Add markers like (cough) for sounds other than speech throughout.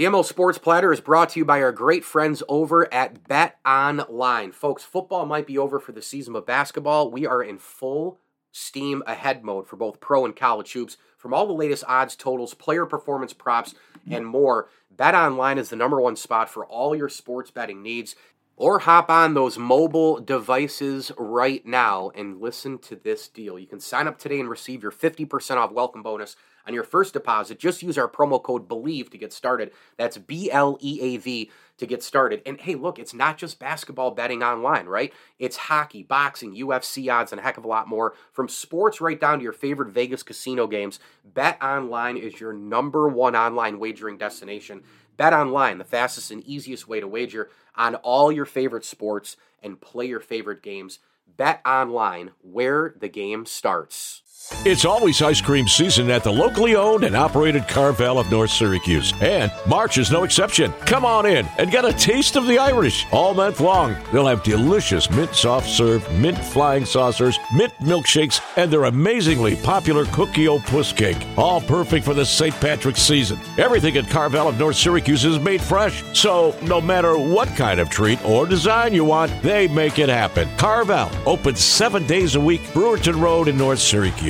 The ML Sports Platter is brought to you by our great friends over at Bet Online. Folks, football might be over for the season, but basketball, we are in full steam ahead mode for both pro and college hoops. From all the latest odds, totals, player performance props, and more, Bet Online is the number one spot for all your sports betting needs. Or hop on those mobile devices right now and listen to this deal. You can sign up today and receive your 50% off welcome bonus on your first deposit. Just use our promo code BLEAV to get started. That's B L E A V to get started. And hey, look, it's not just basketball betting online, right? It's hockey, boxing, UFC odds, and a heck of a lot more. From sports right down to your favorite Vegas casino games, Bet Online is your number one online wagering destination. Bet Online, the fastest and easiest way to wager on all your favorite sports and play your favorite games. Bet Online, where the game starts. It's always ice cream season at the locally owned and operated Carvel of North Syracuse. And March is no exception. Come on in and get a taste of the Irish all month long. They'll have delicious mint soft serve, mint flying saucers, mint milkshakes, and their amazingly popular Cookie O Puss Cake. All perfect for the St. Patrick's season. Everything at Carvel of North Syracuse is made fresh. So no matter what kind of treat or design you want, they make it happen. Carvel, open seven days a week, Brewerton Road in North Syracuse.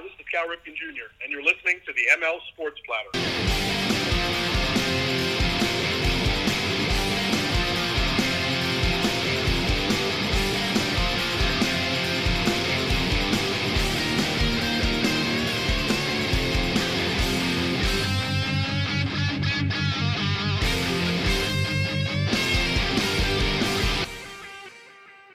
this is Cal Ripken Jr., and you're listening to the ML Sports Platter.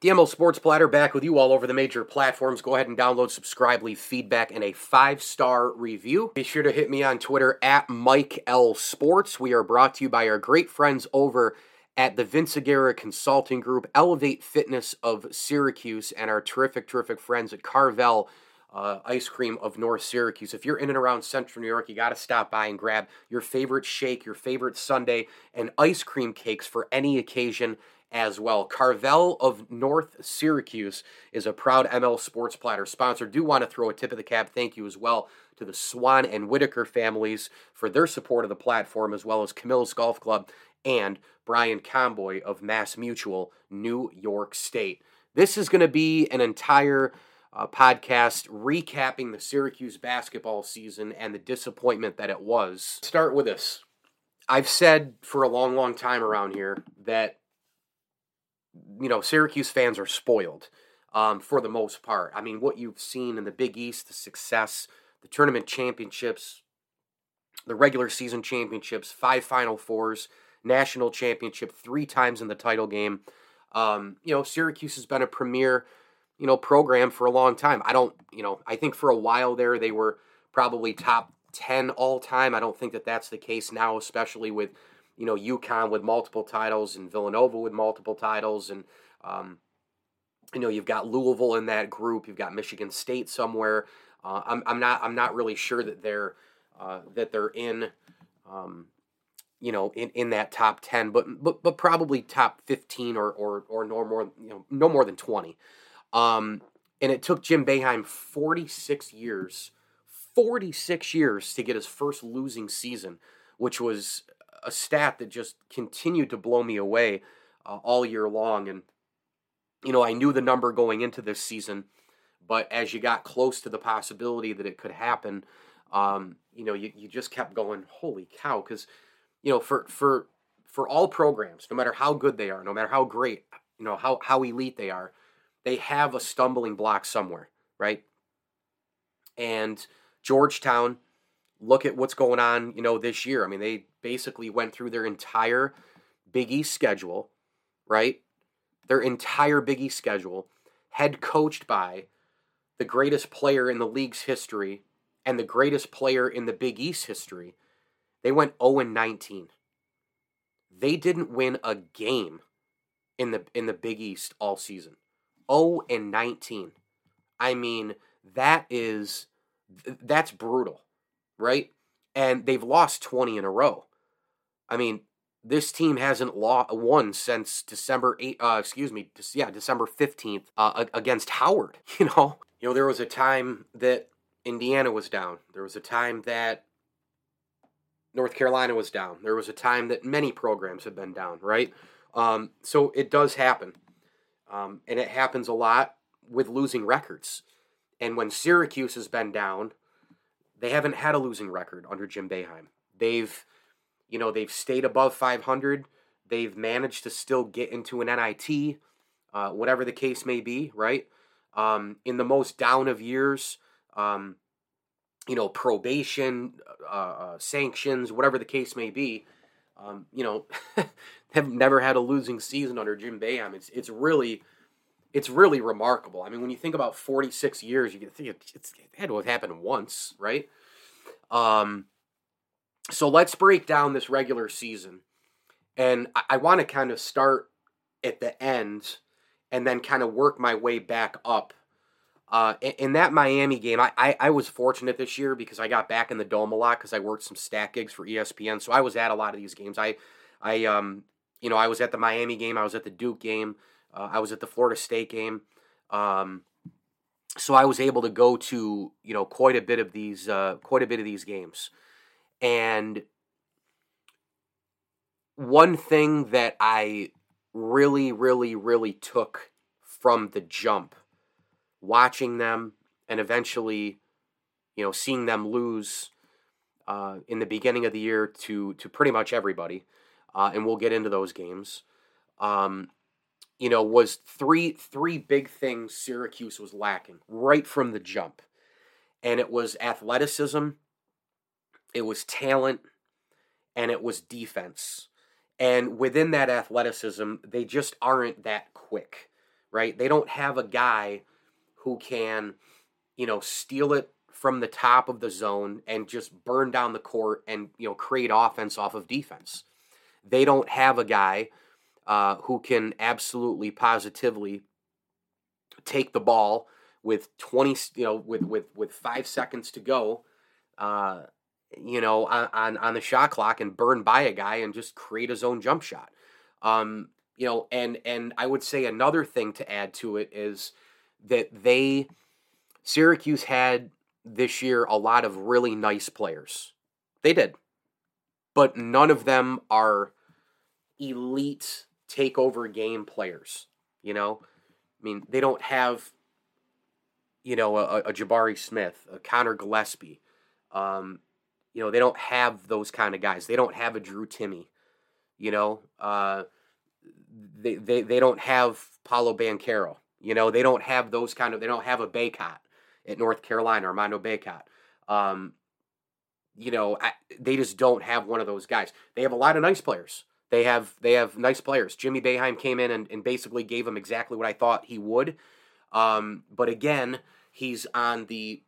DMO Sports Platter back with you all over the major platforms. Go ahead and download, subscribe, leave feedback, and a five star review. Be sure to hit me on Twitter at Mike L Sports. We are brought to you by our great friends over at the Vince Aguirre Consulting Group, Elevate Fitness of Syracuse, and our terrific, terrific friends at Carvel. Uh, ice cream of North Syracuse. If you're in and around Central New York, you got to stop by and grab your favorite shake, your favorite sundae, and ice cream cakes for any occasion as well. Carvel of North Syracuse is a proud ML Sports Platter sponsor. Do want to throw a tip of the cap thank you as well to the Swan and Whitaker families for their support of the platform, as well as Camillus Golf Club and Brian Comboy of Mass Mutual, New York State. This is going to be an entire uh, podcast recapping the Syracuse basketball season and the disappointment that it was. Start with this. I've said for a long, long time around here that you know, Syracuse fans are spoiled um, for the most part. I mean, what you've seen in the Big East, the success, the tournament championships, the regular season championships, five Final Fours, national championship, three times in the title game. Um, you know, Syracuse has been a premier, you know, program for a long time. I don't, you know, I think for a while there they were probably top 10 all time. I don't think that that's the case now, especially with you know UConn with multiple titles and Villanova with multiple titles, and um, you know you've got Louisville in that group. You've got Michigan State somewhere. Uh, I'm, I'm not I'm not really sure that they're uh, that they're in. Um, you know, in, in that top ten, but but but probably top fifteen or or or no more you know no more than twenty. Um, and it took Jim forty six years, forty six years to get his first losing season, which was a stat that just continued to blow me away uh, all year long. And, you know, I knew the number going into this season, but as you got close to the possibility that it could happen, um, you know, you, you just kept going, holy cow. Because, you know, for, for, for all programs, no matter how good they are, no matter how great, you know, how, how elite they are, they have a stumbling block somewhere, right? And Georgetown, look at what's going on, you know, this year. I mean, they basically went through their entire Big East schedule, right? Their entire Big East schedule, head coached by the greatest player in the league's history and the greatest player in the Big East history. They went 0 19, They didn't win a game in the in the Big East all season. 0 and 19. I mean, that is that's brutal, right? And they've lost 20 in a row. I mean, this team hasn't won since December 8 uh, excuse me, yeah, December 15th uh, against Howard, (laughs) you know. You know, there was a time that Indiana was down. There was a time that North Carolina was down. There was a time that many programs have been down, right? Um, so it does happen. Um, and it happens a lot with losing records. And when Syracuse has been down, they haven't had a losing record under Jim Boeheim. They've, you know, they've stayed above 500. They've managed to still get into an NIT, uh, whatever the case may be, right? Um, in the most down of years, um, you know, probation, uh, uh, sanctions, whatever the case may be, um, you know, (laughs) have never had a losing season under Jim Boeheim. It's it's really it's really remarkable. I mean, when you think about 46 years, you can think it's, it had to have happened once, right? Um, so let's break down this regular season, and I, I want to kind of start at the end, and then kind of work my way back up. Uh, in, in that Miami game, I, I, I was fortunate this year because I got back in the dome a lot because I worked some stack gigs for ESPN, so I was at a lot of these games. I I um you know I was at the Miami game, I was at the Duke game. Uh, I was at the Florida State game, um, so I was able to go to you know quite a bit of these uh, quite a bit of these games, and one thing that I really, really, really took from the jump, watching them and eventually, you know, seeing them lose uh, in the beginning of the year to to pretty much everybody, uh, and we'll get into those games. Um, you know, was three three big things Syracuse was lacking right from the jump. And it was athleticism, it was talent, and it was defense. And within that athleticism, they just aren't that quick, right? They don't have a guy who can, you know, steal it from the top of the zone and just burn down the court and, you know, create offense off of defense. They don't have a guy uh, who can absolutely positively take the ball with 20 you know with with with 5 seconds to go uh, you know on on the shot clock and burn by a guy and just create his own jump shot. Um, you know and and I would say another thing to add to it is that they Syracuse had this year a lot of really nice players. They did. But none of them are elite take over game players. You know, I mean, they don't have, you know, a, a Jabari Smith, a Collin Gillespie. Um, you know, they don't have those kind of guys. They don't have a Drew Timme. You know, uh, they, they they don't have Paolo Banchero. You know, they don't have those kind of. They don't have a Bacot at North Carolina, Armando Bacot. Um, you know, I, they just don't have one of those guys. They have a lot of nice players. They have they have nice players. Jimmy Boeheim came in and, and basically gave him exactly what I thought he would. Um, but again, he's on the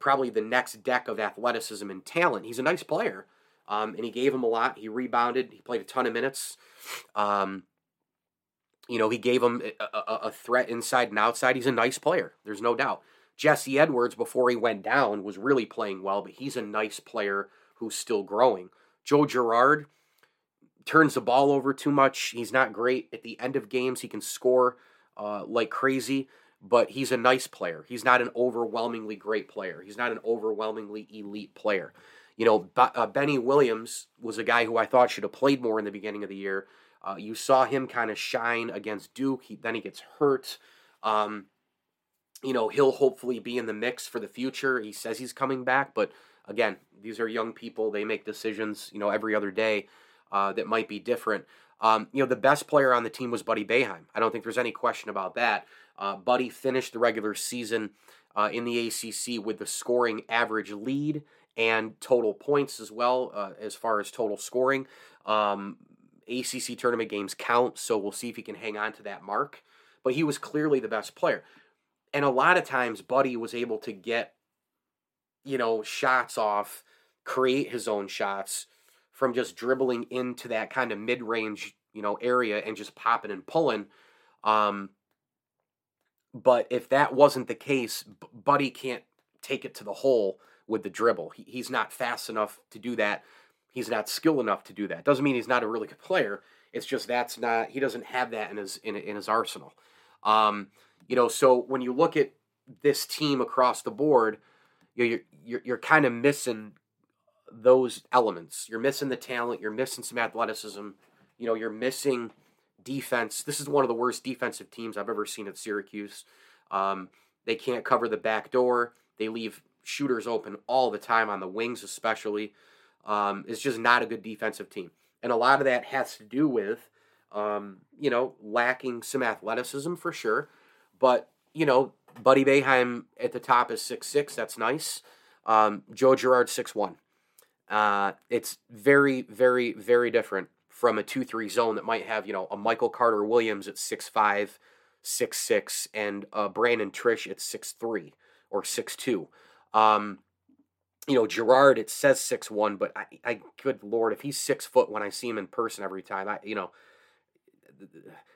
probably the next deck of athleticism and talent. He's a nice player, um, and he gave him a lot. He rebounded. He played a ton of minutes. Um, you know, he gave him a, a, a, threat inside and outside. He's a nice player. There's no doubt. Jesse Edwards, before he went down, was really playing well, but he's a nice player who's still growing. Joe Girard, turns the ball over too much. He's not great at the end of games. He can score uh, like crazy, but he's a nice player. He's not an overwhelmingly great player. He's not an overwhelmingly elite player. You know, uh, Benny Williams was a guy who I thought should have played more in the beginning of the year. Uh, you saw him kind of shine against Duke. He, then he gets hurt. Um, you know, he'll hopefully be in the mix for the future. He says he's coming back, but again, these are young people. They make decisions, you know, every other day uh, that might be different. Um, you know, the best player on the team was Buddy Boeheim. I don't think there's any question about that. Uh, Buddy finished the regular season uh, in the ACC with the scoring average lead and total points as well, uh, as far as total scoring. Um, ACC tournament games count, so we'll see if he can hang on to that mark. But he was clearly the best player. And a lot of times, Buddy was able to get, you know, shots off, create his own shots from just dribbling into that kind of mid range, you know, area and just popping and pulling. Um, but if that wasn't the case, Buddy can't take it to the hole with the dribble. He, he's not fast enough to do that. He's not skilled enough to do that. Doesn't mean he's not a really good player. It's just that's not he doesn't have that in his in, in his arsenal. Um, you know, so when you look at this team across the board, you're you're, you're kind of missing those elements. You're missing the talent. You're missing some athleticism. You know, you're missing defense. This is one of the worst defensive teams I've ever seen at Syracuse. Um, they can't cover the back door. They leave shooters open all the time on the wings, especially. Um, it's just not a good defensive team, and a lot of that has to do with, um, you know, lacking some athleticism for sure. But you know, Buddy Boeheim at the top is six six. That's nice. Um, Joe Girard six one. Uh, it's very, very, very different from a 2 3 zone that might have, you know, a Michael Carter Williams at 6'5, 6'6, and uh, Brandon Triche at 6'3 or 6'2. Um, you know, Girard, it says 6'1, but I, I, good Lord, if he's six foot when I see him in person every time, I, you know,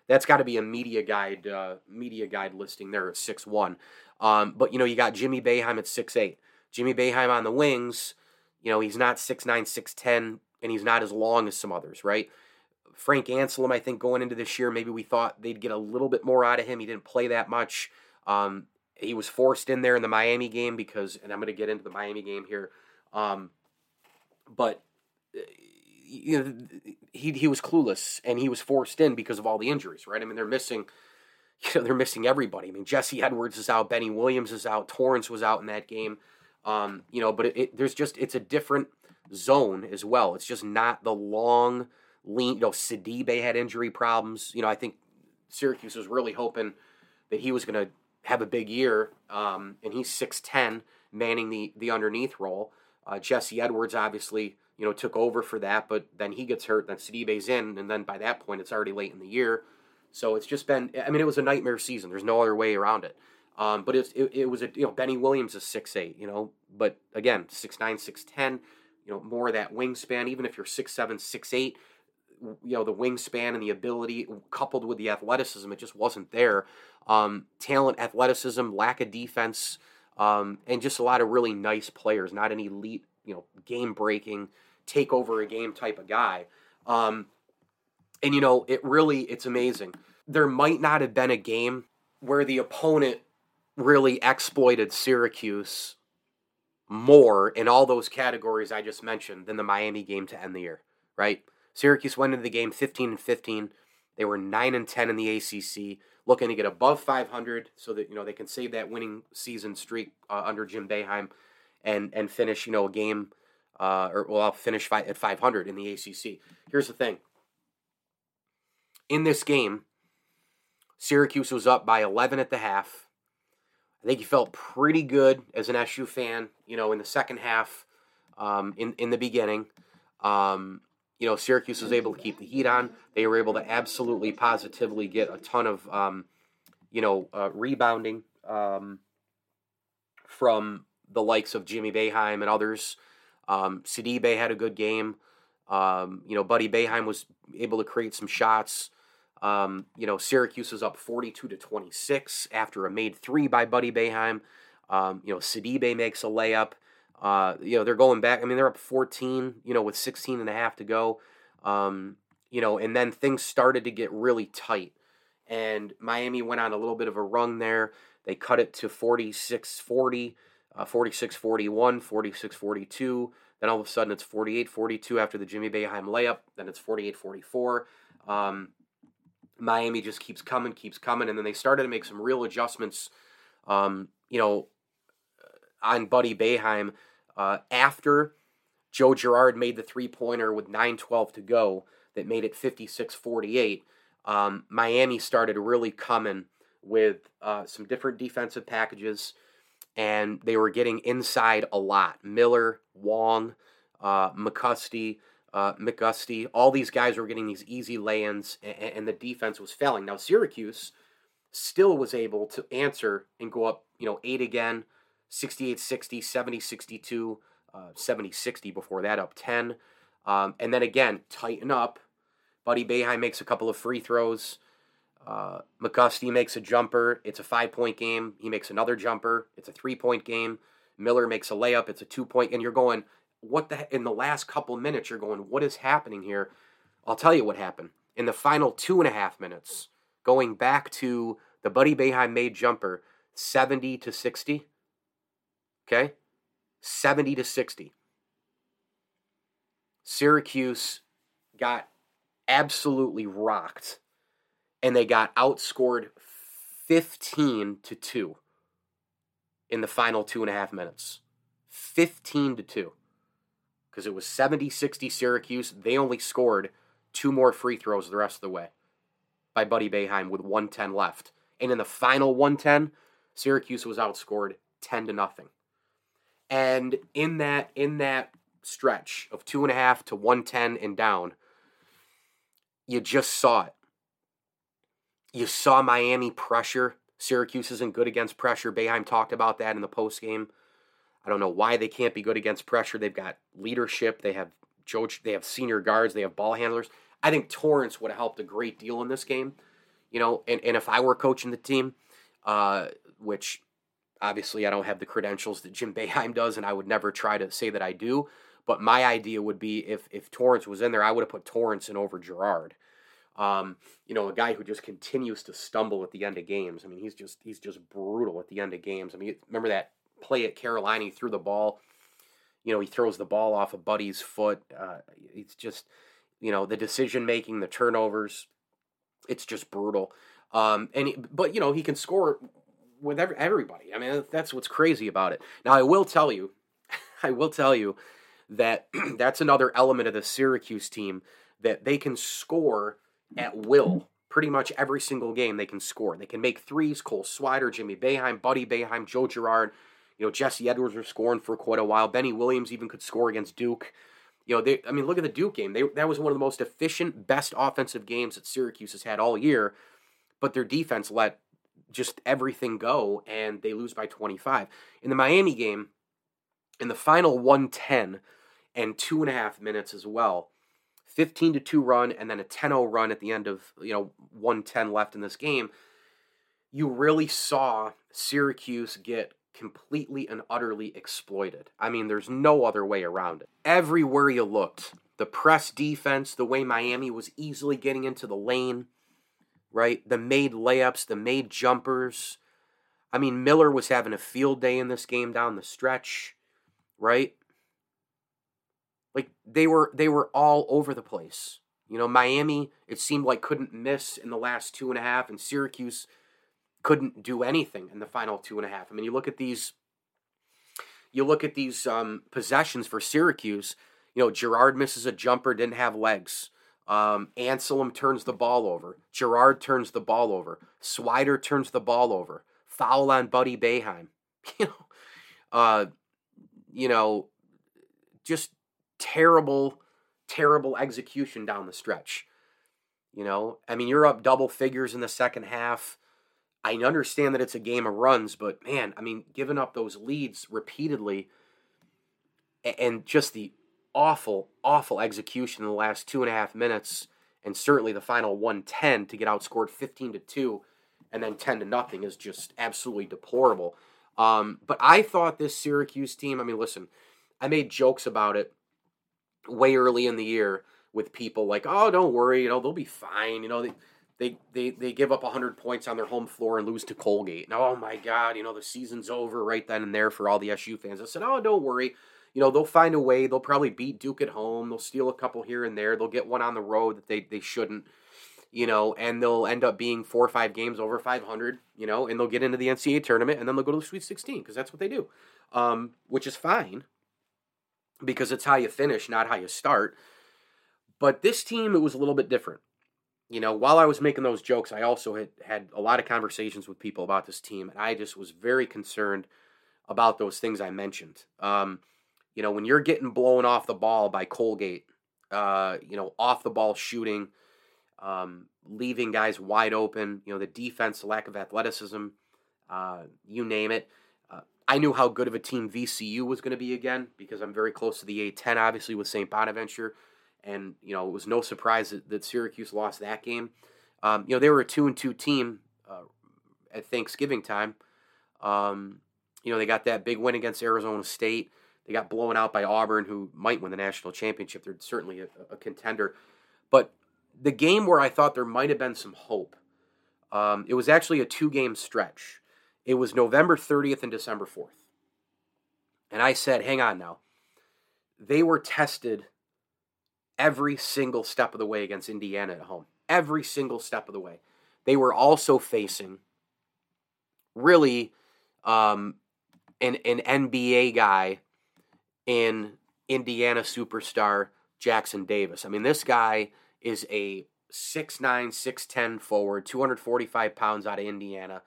that's got to be a media guide, uh, media guide listing there at 6'1. Um, but, you know, you got Jimmy Boeheim at 6'8. Jimmy Boeheim on the wings, you know, he's not 6'9, 6'10, and he's not as long as some others, right? Frank Anselem, I think going into this year, maybe we thought they'd get a little bit more out of him. He didn't play that much. Um, he was forced in there in the Miami game because, and I'm going to get into the Miami game here, um, but uh, you know he he was clueless and he was forced in because of all the injuries, right? I mean, they're missing, (laughs) you know, they're missing everybody. I mean, Jesse Edwards is out, Benny Williams is out, Torrence was out in that game. Um, you know, but it, it, there's just it's a different zone as well. It's just not the long lean. You know, Sidibe had injury problems. You know, I think Syracuse was really hoping that he was going to have a big year, um, and he's six ten, manning the the underneath role. Uh, Jesse Edwards obviously you know took over for that, but then he gets hurt. Then Sidibe's in, and then by that point it's already late in the year. So it's just been. I mean, it was a nightmare season. There's no other way around it. Um, but it, it was a you know Benny Williams is six eight, you know, but again six nine six ten, you know more of that wingspan. Even if you're six seven six eight, you know the wingspan and the ability coupled with the athleticism, it just wasn't there. Um, talent, athleticism, lack of defense, um, and just a lot of really nice players. Not an elite, you know, game breaking, take over a game type of guy. Um, and you know, it really it's amazing. There might not have been a game where the opponent really exploited Syracuse more in all those categories I just mentioned than the Miami game to end the year, right? Syracuse went into the game 15 and 15. They were 9 and 10 in the ACC, looking to get above 500 so that, you know, they can save that winning season streak uh, under Jim Boeheim and and finish, you know, a game uh, or well, I'll finish fi- at 500 in the ACC. Here's the thing. In this game, Syracuse was up by 11 at the half. I think he felt pretty good as an SU fan, you know, in the second half, um, in in the beginning. Um, you know, Syracuse was able to keep the heat on. They were able to absolutely, positively get a ton of, um, you know, uh, rebounding um, from the likes of Jimmy Boeheim and others. Um, Sidibe had a good game. Um, you know, Buddy Boeheim was able to create some shots. Um, you know, Syracuse is up 42 to 26 after a made three by Buddy Boeheim. Um, you know, Sidibe makes a layup. Uh, you know, they're going back. I mean, they're up 14, you know, with 16 and a half to go. Um, you know, and then things started to get really tight. And Miami went on a little bit of a run there. They cut it to 46 40, uh, 46 41, 46 42. Then all of a sudden it's 48 42 after the Jimmy Boeheim layup. Then it's 48 44. Um, Miami just keeps coming, keeps coming, and then they started to make some real adjustments. Um, you know, on Buddy Boeheim uh, after Joe Girard made the three pointer with 9:12 to go that made it 56-48. Um, Miami started really coming with uh, some different defensive packages, and they were getting inside a lot. Miller, Wong, uh, McCusty uh, McGusty, all these guys were getting these easy lay-ins, and, and, the defense was failing. Now Syracuse still was able to answer and go up, you know, eight again, 68-60, 70-62, uh, 70-60 before that, up 10. Um, and then again, tighten up. Buddy Boeheim makes a couple of free throws. Uh, McGusty makes a jumper. It's a five point game. He makes another jumper. It's a three point game. Miller makes a layup. It's a two. And you're going, what the? In the last couple minutes, you're going, what is happening here? I'll tell you what happened. In the final two and a half minutes, going back to the Buddy Boeheim made jumper, 70 to 60. Okay? 70 to 60. Syracuse got absolutely rocked and they got outscored 15 to 2 in the final two and a half minutes. 15 to 2. Because it was 70 60 Syracuse. They only scored two more free throws the rest of the way by Buddy Boeheim with 110 left. And in the final 110, Syracuse was outscored 10 to nothing. And in that in that stretch of two and a half to 110 and down, you just saw it. You saw Miami pressure. Syracuse isn't good against pressure. Boeheim talked about that in the post game. I don't know why they can't be good against pressure. They've got leadership. They have George. They have senior guards. They have ball handlers. I think Torrence would have helped a great deal in this game. You know, and, and if I were coaching the team, uh, which obviously I don't have the credentials that Jim (laughs) Boeheim does, and I would never try to say that I do. But my idea would be if if Torrence was in there, I would have put Torrence in over Girard. Um, you know, a guy who just continues to stumble at the end of games. I mean, he's just he's just brutal at the end of games. I mean, remember that play at Carolina? He threw the ball. You know, he throws the ball off a buddy's foot. Uh, it's just, you know, the decision making, the turnovers. It's just brutal. Um, and but you know, he can score with every, everybody. I mean, that's what's crazy about it. Now, I will tell you, (laughs) I will tell you that (clears throat) that's another element of the Syracuse team that they can score at will. Pretty much every single game they can score. They can make threes. Cole Swider, Jimmy Boeheim, Buddy Boeheim, Joe Girard. You know, Jesse Edwards was scoring for quite a while. Benny Williams even could score against Duke. You know, they, I mean, look at the Duke game. They, that was one of the most efficient, best offensive games that Syracuse has had all year. But their defense let just everything go, and they lose by 25. In the Miami game, in the final 110 and two and a half minutes as well, 15 to 2 run and then a 10-0 run at the end of you know 110 left in this game you really saw Syracuse get completely and utterly exploited. I mean, there's no other way around it. Everywhere you looked, the press defense, the way Miami was easily getting into the lane, right? The made layups, the made jumpers. I mean, Miller was having a field day in this game down the stretch, right? Like they were they were all over the place. You know, Miami, it seemed like couldn't miss in the last two and a half, and Syracuse couldn't do anything in the final two and a half. I mean, you look at these you look at these um, possessions for Syracuse, you know, Girard misses a jumper, didn't have legs. Um, Anselem turns the ball over. Girard turns the ball over. Swider turns the ball over. Foul on Buddy Boeheim. (laughs) You know, uh, you know, just terrible, terrible execution down the stretch. You know, I mean, you're up double figures in the second half. I understand that it's a game of runs, but man, I mean, giving up those leads repeatedly and just the awful, awful execution in the last two and a half minutes, and certainly the final 110 to get outscored 15 to 2 and then 10 to nothing is just absolutely deplorable. Um, but I thought this Syracuse team, I mean, listen, I made jokes about it way early in the year with people like, oh, don't worry, you know, they'll be fine. You know, they they they, they give up 100 points on their home floor and lose to Colgate. Now, oh my God, you know, the season's over right then and there for all the SU fans. I said, oh, don't worry. You know, they'll find a way. They'll probably beat Duke at home. They'll steal a couple here and there. They'll get one on the road that they, they shouldn't, you know, and they'll end up being four or five games over 500, you know, and they'll get into the NCAA tournament and then they'll go to the Sweet 16 because that's what they do, um, which is fine because it's how you finish, not how you start. But this team, it was a little bit different. You know, while I was making those jokes, I also had had a lot of conversations with people about this team, and I just was very concerned about those things I mentioned. Um, you know, when you're getting blown off the ball by Colgate, uh, you know, off the ball shooting, um, leaving guys wide open, you know, the defense, lack of athleticism, uh, you name it. I knew how good of a team VCU was going to be again because I'm very close to the A10, obviously, with St. Bonaventure. And you know it was no surprise that, that Syracuse lost that game. Um, you know they were a two and two team uh, at Thanksgiving time. Um, you know they got that big win against Arizona State. They got blown out by Auburn, who might win the national championship. They're certainly a, a contender. But the game where I thought there might have been some hope, um, it was actually a two game stretch. It was November 30th and December 4th. And I said, hang on now. They were tested every single step of the way against Indiana at home. Every single step of the way. They were also facing really um, an, an NBA guy in Indiana superstar Jackson Davis. I mean, this guy is a 6'9, 6'10 forward, 245 pounds out of Indiana.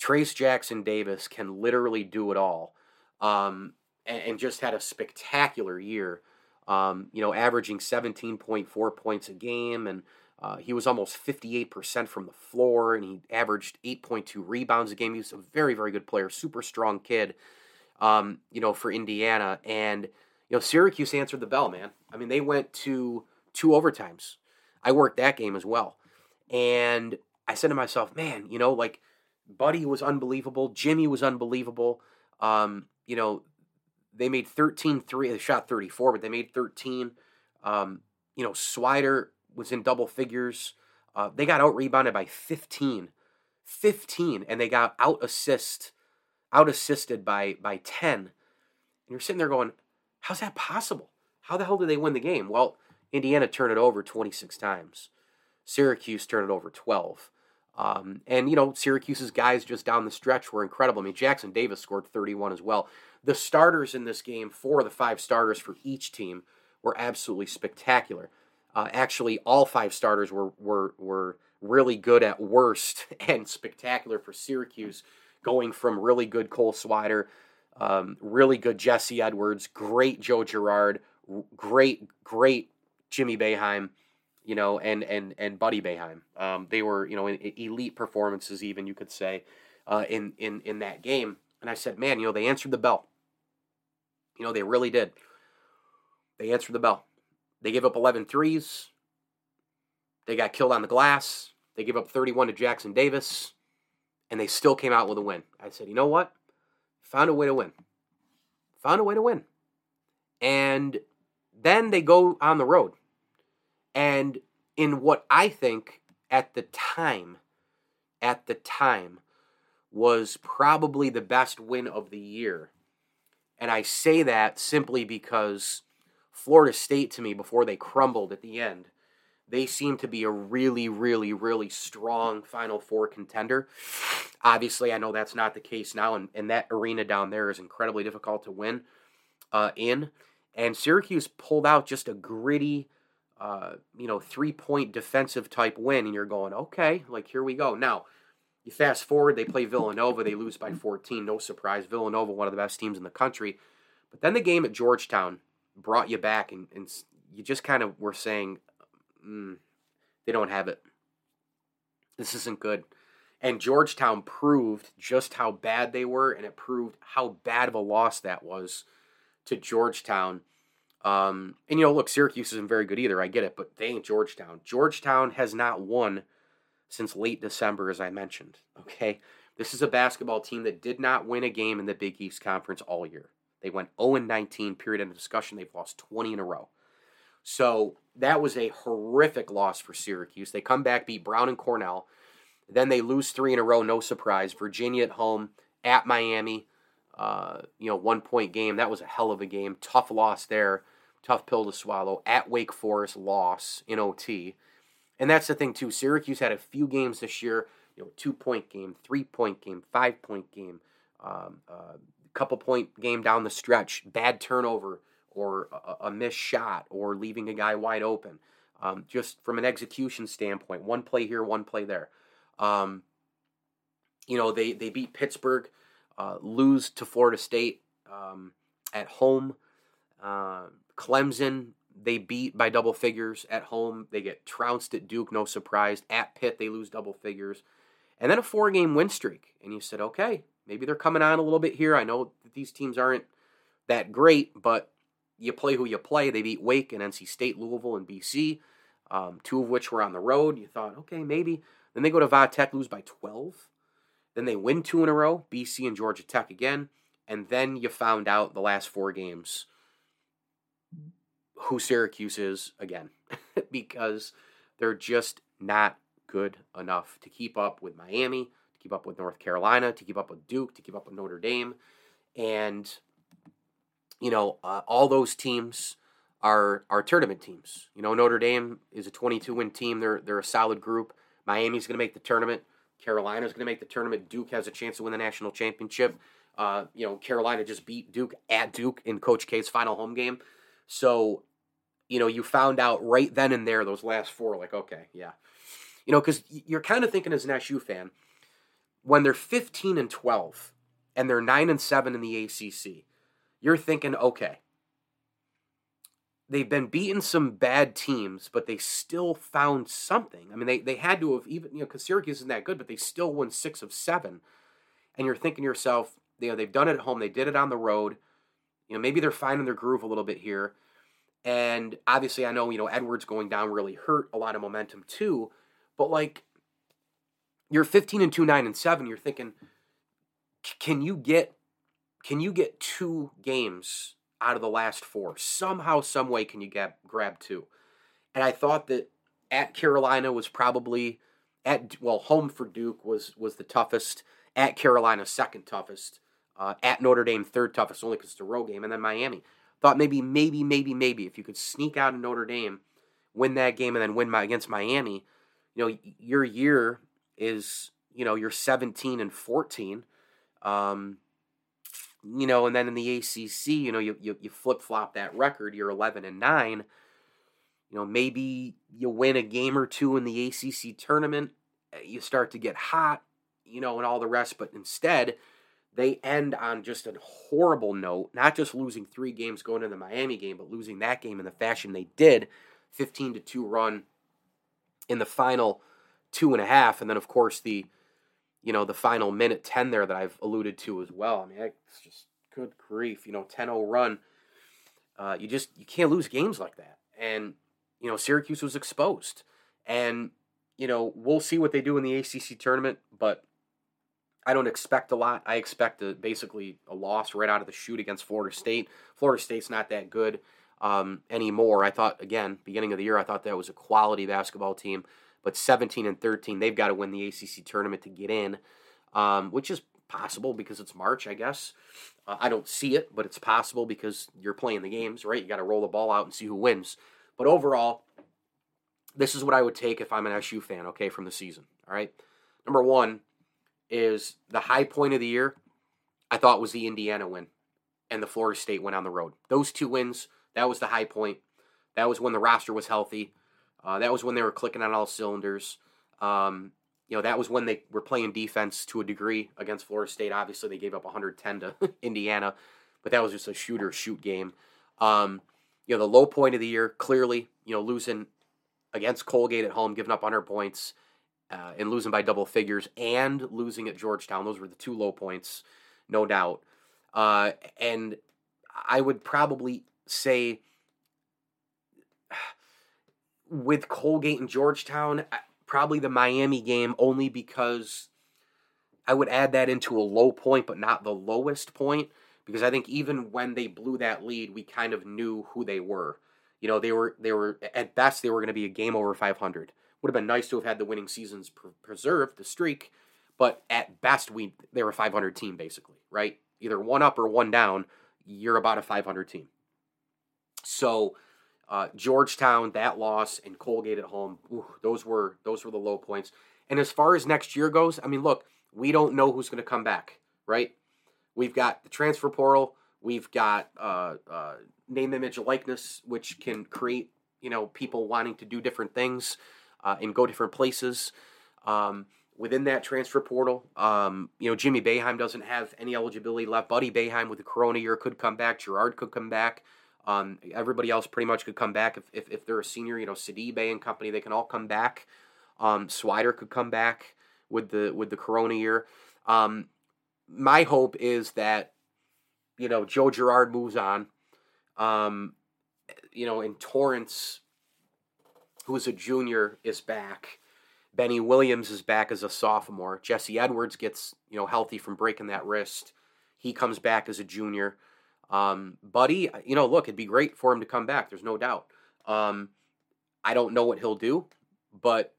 Trayce Jackson Davis can literally do it all. Um, and, and, just had a spectacular year. Um, you know, averaging 17.4 points a game, and uh, he was almost 58% from the floor, and he averaged 8.2 rebounds a game. He was a very, very good player, super strong kid. Um, you know, for Indiana, and you know, Syracuse answered the bell, man. I mean, they went to two overtimes. I worked that game as well, and I said to myself, man, you know, like Buddy was unbelievable, Jimmy was unbelievable. Um, you know, they made 13 three. They shot 34, but they made 13. Um, you know, Swider was in double figures. Uh, they got out rebounded by 15. 15. And they got out assist, out assisted by, by 10. And you're sitting there going, how's that possible? How the hell did they win the game? Well, Indiana turned it over 26 times. Syracuse turned it over 12. Um, and, you know, Syracuse's guys just down the stretch were incredible. I mean, Jackson Davis scored 31 as well. The starters in this game, four of the five starters for each team, were absolutely spectacular. Uh, actually, all five starters were, were, were really good at worst (laughs) and spectacular for Syracuse, going from really good Cole Swider, um, really good Jesse Edwards, great Joe Girard, great, great Jimmy Boeheim, you know, and and and Buddy Boeheim. Um, they were, you know, elite performances, even you could say, uh, in in in that game. And I said, man, you know, they answered the bell. You know, they really did. They answered the bell. They gave up 11 threes. They got killed on the glass. They gave up 31 to Jackson Davis. And they still came out with a win. I said, you know what? Found a way to win. Found a way to win. And then they go on the road. And in what I think at the time, at the time, was probably the best win of the year. And I say that simply because Florida State, to me, before they crumbled at the end, they seem to be a really, really, really strong Final Four contender. Obviously, I know that's not the case now, and, and that arena down there is incredibly difficult to win uh, in. And Syracuse pulled out just a gritty, uh, you know, three point defensive type win, and you're going, okay, like here we go. Now, you fast forward, they play Villanova, they lose by 14. No surprise. Villanova, one of the best teams in the country. But then the game at Georgetown brought you back, and, and you just kind of were saying, mm, they don't have it. This isn't good. And Georgetown proved just how bad they were, and it proved how bad of a loss that was to Georgetown. Um, and you know, look, Syracuse isn't very good either. I get it, but they ain't Georgetown. Georgetown has not won since late December, as I mentioned. Okay. This is a basketball team that did not win a game in the Big East Conference all year. They went 0 19, period of discussion. They've lost 20 in a row. So that was a horrific loss for Syracuse. They come back, beat Brown and Cornell. Then they lose three in a row, no surprise. Virginia at home, at Miami, uh, you know, one point game. That was a hell of a game. Tough loss there. Tough pill to swallow. At Wake Forest, loss in OT. And that's the thing too. Syracuse had a few games this year, you know, two point game, three point game, five point game, um, uh, couple point game down the stretch, bad turnover or a, a missed shot or leaving a guy wide open. Um, just from an execution standpoint, one play here, one play there. Um, you know, they they beat Pittsburgh, uh, lose to Florida State um, at home. Uh, Clemson they beat by double figures at home. They get trounced at Duke, no surprise. At Pitt, they lose double figures. And then a four game win streak. And you said, okay, maybe they're coming on a little bit here. I know that these teams aren't that great, but you play who you play. They beat Wake and NC State, Louisville, and BC, um, two of which were on the road. You thought, okay, maybe. Then they go to Va Tech, lose by 12. Then they win two in a row, BC and Georgia Tech again. And then you found out the last four games who Syracuse is again (laughs) because they're just not good enough to keep up with Miami, to keep up with North Carolina, to keep up with Duke, to keep up with Notre Dame. And, you know, uh, all those teams are are tournament teams. You know, Notre Dame is a 22 win team. They're they're a solid group. Miami's going to make the tournament. Carolina's going to make the tournament. Duke has a chance to win the national championship. Uh, you know, Carolina just beat Duke at Duke in Coach K's final home game. So, you know, you found out right then and there those last four, like, okay, yeah. You know, because you're kind of thinking as an SU fan, when they're 15 and 12 and they're 9 and 7 in the ACC, you're thinking, okay, they've been beating some bad teams, but they still found something. I mean, they, they had to have even, you know, because Syracuse isn't that good, but they still won six of seven. And you're thinking to yourself, you know, they've done it at home, they did it on the road. You know, maybe they're finding their groove a little bit here. And obviously, I know, you know, Edwards going down really hurt a lot of momentum too. But like, you're 15 and 2, 9 and 7. You're thinking, can you get, can you get two games out of the last four? Somehow, some way, can you get grab two? And I thought that at Carolina was probably at well, home for Duke was was the toughest. At Carolina, second toughest. Uh, at Notre Dame, third toughest, only because it's a road game, and then Miami. Thought maybe, maybe, maybe, maybe if you could sneak out of Notre Dame, win that game, and then win my, against Miami, you know, your year is, you know, you're 17 and 14. Um, you know, and then in the ACC, you know, you, you, you flip flop that record, you're 11 and 9. You know, maybe you win a game or two in the ACC tournament, eh, you start to get hot, you know, and all the rest, but instead, they end on just a horrible note, not just losing three games going into the Miami game, but losing that game in the fashion they did 15 to 2 run in the final two and a half. And then, of course, the you know, the final minute 10 there that I've alluded to as well. I mean, it's just good grief, you know, 10 0 run. Uh, you just you can't lose games like that. And, you know, Syracuse was exposed. And, you know, we'll see what they do in the ACC tournament, but I don't expect a lot. I expect a, basically a loss right out of the shoot against Florida State. Florida State's not that good um, anymore. I thought, again, beginning of the year, I thought that was a quality basketball team. But 17 and 13, they've got to win the ACC tournament to get in, um, which is possible because it's March, I guess. Uh, I don't see it, but it's possible because you're playing the games, right? You got to roll the ball out and see who wins. But overall, this is what I would take if I'm an SU fan, okay, from the season. All right. Number one, is the high point of the year, I thought was the Indiana win and the Florida State win on the road. Those two wins, that was the high point. That was when the roster was healthy. Uh, that was when they were clicking on all cylinders. Um, you know, that was when they were playing defense to a degree against Florida State. Obviously, they gave up 110 to (laughs) Indiana, but that was just a shooter shoot game. Um, you know, the low point of the year, clearly, you know, losing against Colgate at home, giving up 100 points, uh, and losing by double figures and losing at Georgetown. Those were the two low points, no doubt. Uh, and I would probably say (sighs) with Colgate and Georgetown, probably the Miami game only because I would add that into a low point, but not the lowest point. Because I think even when they blew that lead, we kind of knew who they were. You know, they were they were at best they were going to be a game over 500. Would have been nice to have had the winning seasons pre- preserved, the streak, but at best we they were a 500 team basically, right? Either one up or one down, you're about a 500 team. So uh, Georgetown, that loss, and Colgate at home, ooh, those were those were the low points. And as far as next year goes, I mean, look, we don't know who's going to come back, right? We've got the transfer portal, we've got uh, uh, name, image, likeness, which can create you know people wanting to do different things uh, and go different places. Um, within that transfer portal, um, you know, Jimmy Boeheim doesn't have any eligibility left. Buddy Boeheim with the Corona year could come back. Girard could come back. Um, everybody else pretty much could come back if, if, if they're a senior. You know, Sidibe and company, they can all come back. Um, Swider could come back with the with the Corona year. Um, my hope is that you know Joe Girard moves on. Um, you know, in Torrence, who's a junior, is back. Benny Williams is back as a sophomore. Jesse Edwards gets you know healthy from breaking that wrist. He comes back as a junior. Um, Buddy, you know, look, it'd be great for him to come back. There's no doubt. Um, I don't know what he'll do, but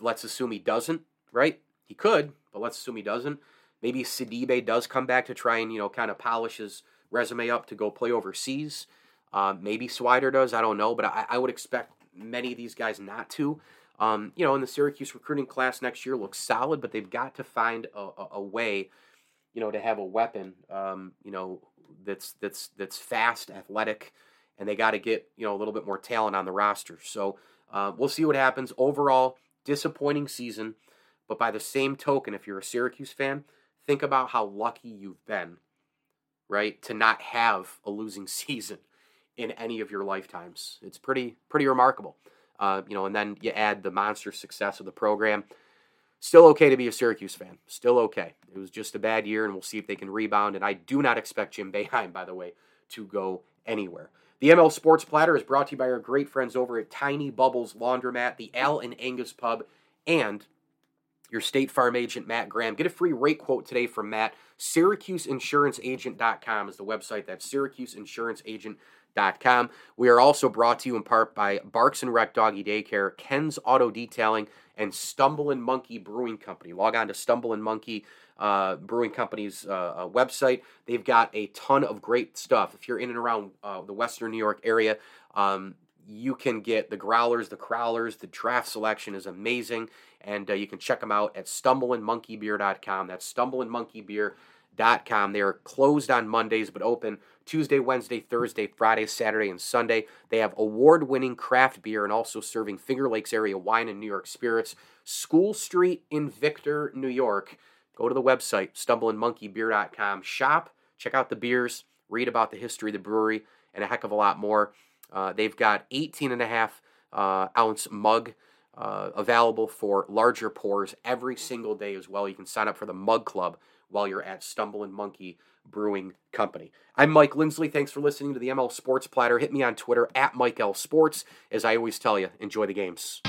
let's assume he doesn't. Right? He could, but let's assume he doesn't. Maybe Sidibe does come back to try and you know kind of polish his resume up to go play overseas. Um, maybe Swider does. I don't know, but I, I, would expect many of these guys not to. Um, you know, in the Syracuse recruiting class next year looks solid, but they've got to find a, a, a way, you know, to have a weapon, um, you know, that's that's that's fast, athletic, and they got to get you know a little bit more talent on the roster. So uh, we'll see what happens. Overall, disappointing season, but by the same token, if you're a Syracuse fan, think about how lucky you've been, right, to not have a losing (laughs) season in any of your lifetimes. It's pretty pretty remarkable. Uh, you know, and then you add the monster success of the program. Still okay to be a Syracuse fan. Still okay. It was just a bad year, and we'll see if they can rebound. And I do not expect Jim (laughs) Boeheim, by the way, to go anywhere. The ML Sports Platter is brought to you by our great friends over at Tiny Bubbles Laundromat, the Al and Angus Pub, and your State Farm agent, Matt Graham. Get a free rate quote today from Matt. SyracuseInsuranceAgent.com is the website. That's SyracuseInsuranceAgent.com We are also brought to you in part by Barks and Rec Doggy Daycare, Ken's Auto Detailing, and Stumblin' Monkey Brewing Company. Log on to Stumblin' Monkey uh, Brewing Company's uh, uh, website. They've got a ton of great stuff. If you're in and around uh, the Western New York area, um, you can get the growlers, the crowlers. The draft selection is amazing, and uh, you can check them out at stumblinmonkeybeer.com. That's stumblinmonkeybeer.com. They are closed on Mondays but open Tuesday, Wednesday, Thursday, Friday, Saturday, and Sunday. They have award winning craft beer and also serving Finger Lakes area wine and New York spirits. School Street in Victor, New York. Go to the website, stumblinmonkeybeer.com. Shop, check out the beers, read about the history of the brewery, and a heck of a lot more. Uh, they've got 18 and a half uh, ounce mug uh, available for larger pours every single day as well. You can sign up for the mug club while you're at Stumblin' Monkey Brewing Company. I'm Mike Lindsley. Thanks for listening to the ML Sports Platter. Hit me on Twitter at Mike L Sports. As I always tell you, enjoy the games.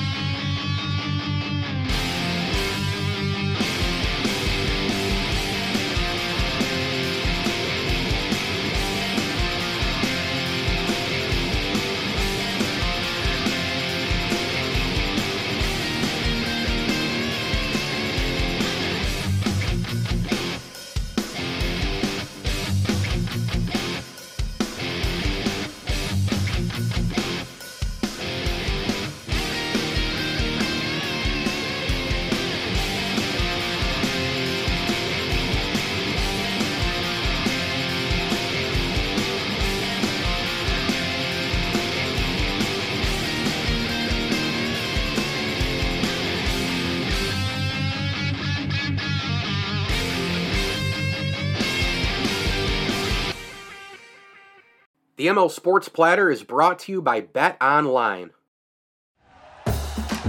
The ML Sports Platter is brought to you by BetOnline.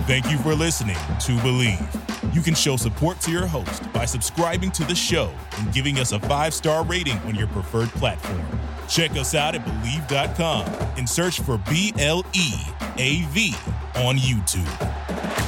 Thank you for listening to BLEAV. You can show support to your host by subscribing to the show and giving us a five star rating on your preferred platform. Check us out at Bleav.com and search for B L E A V on YouTube.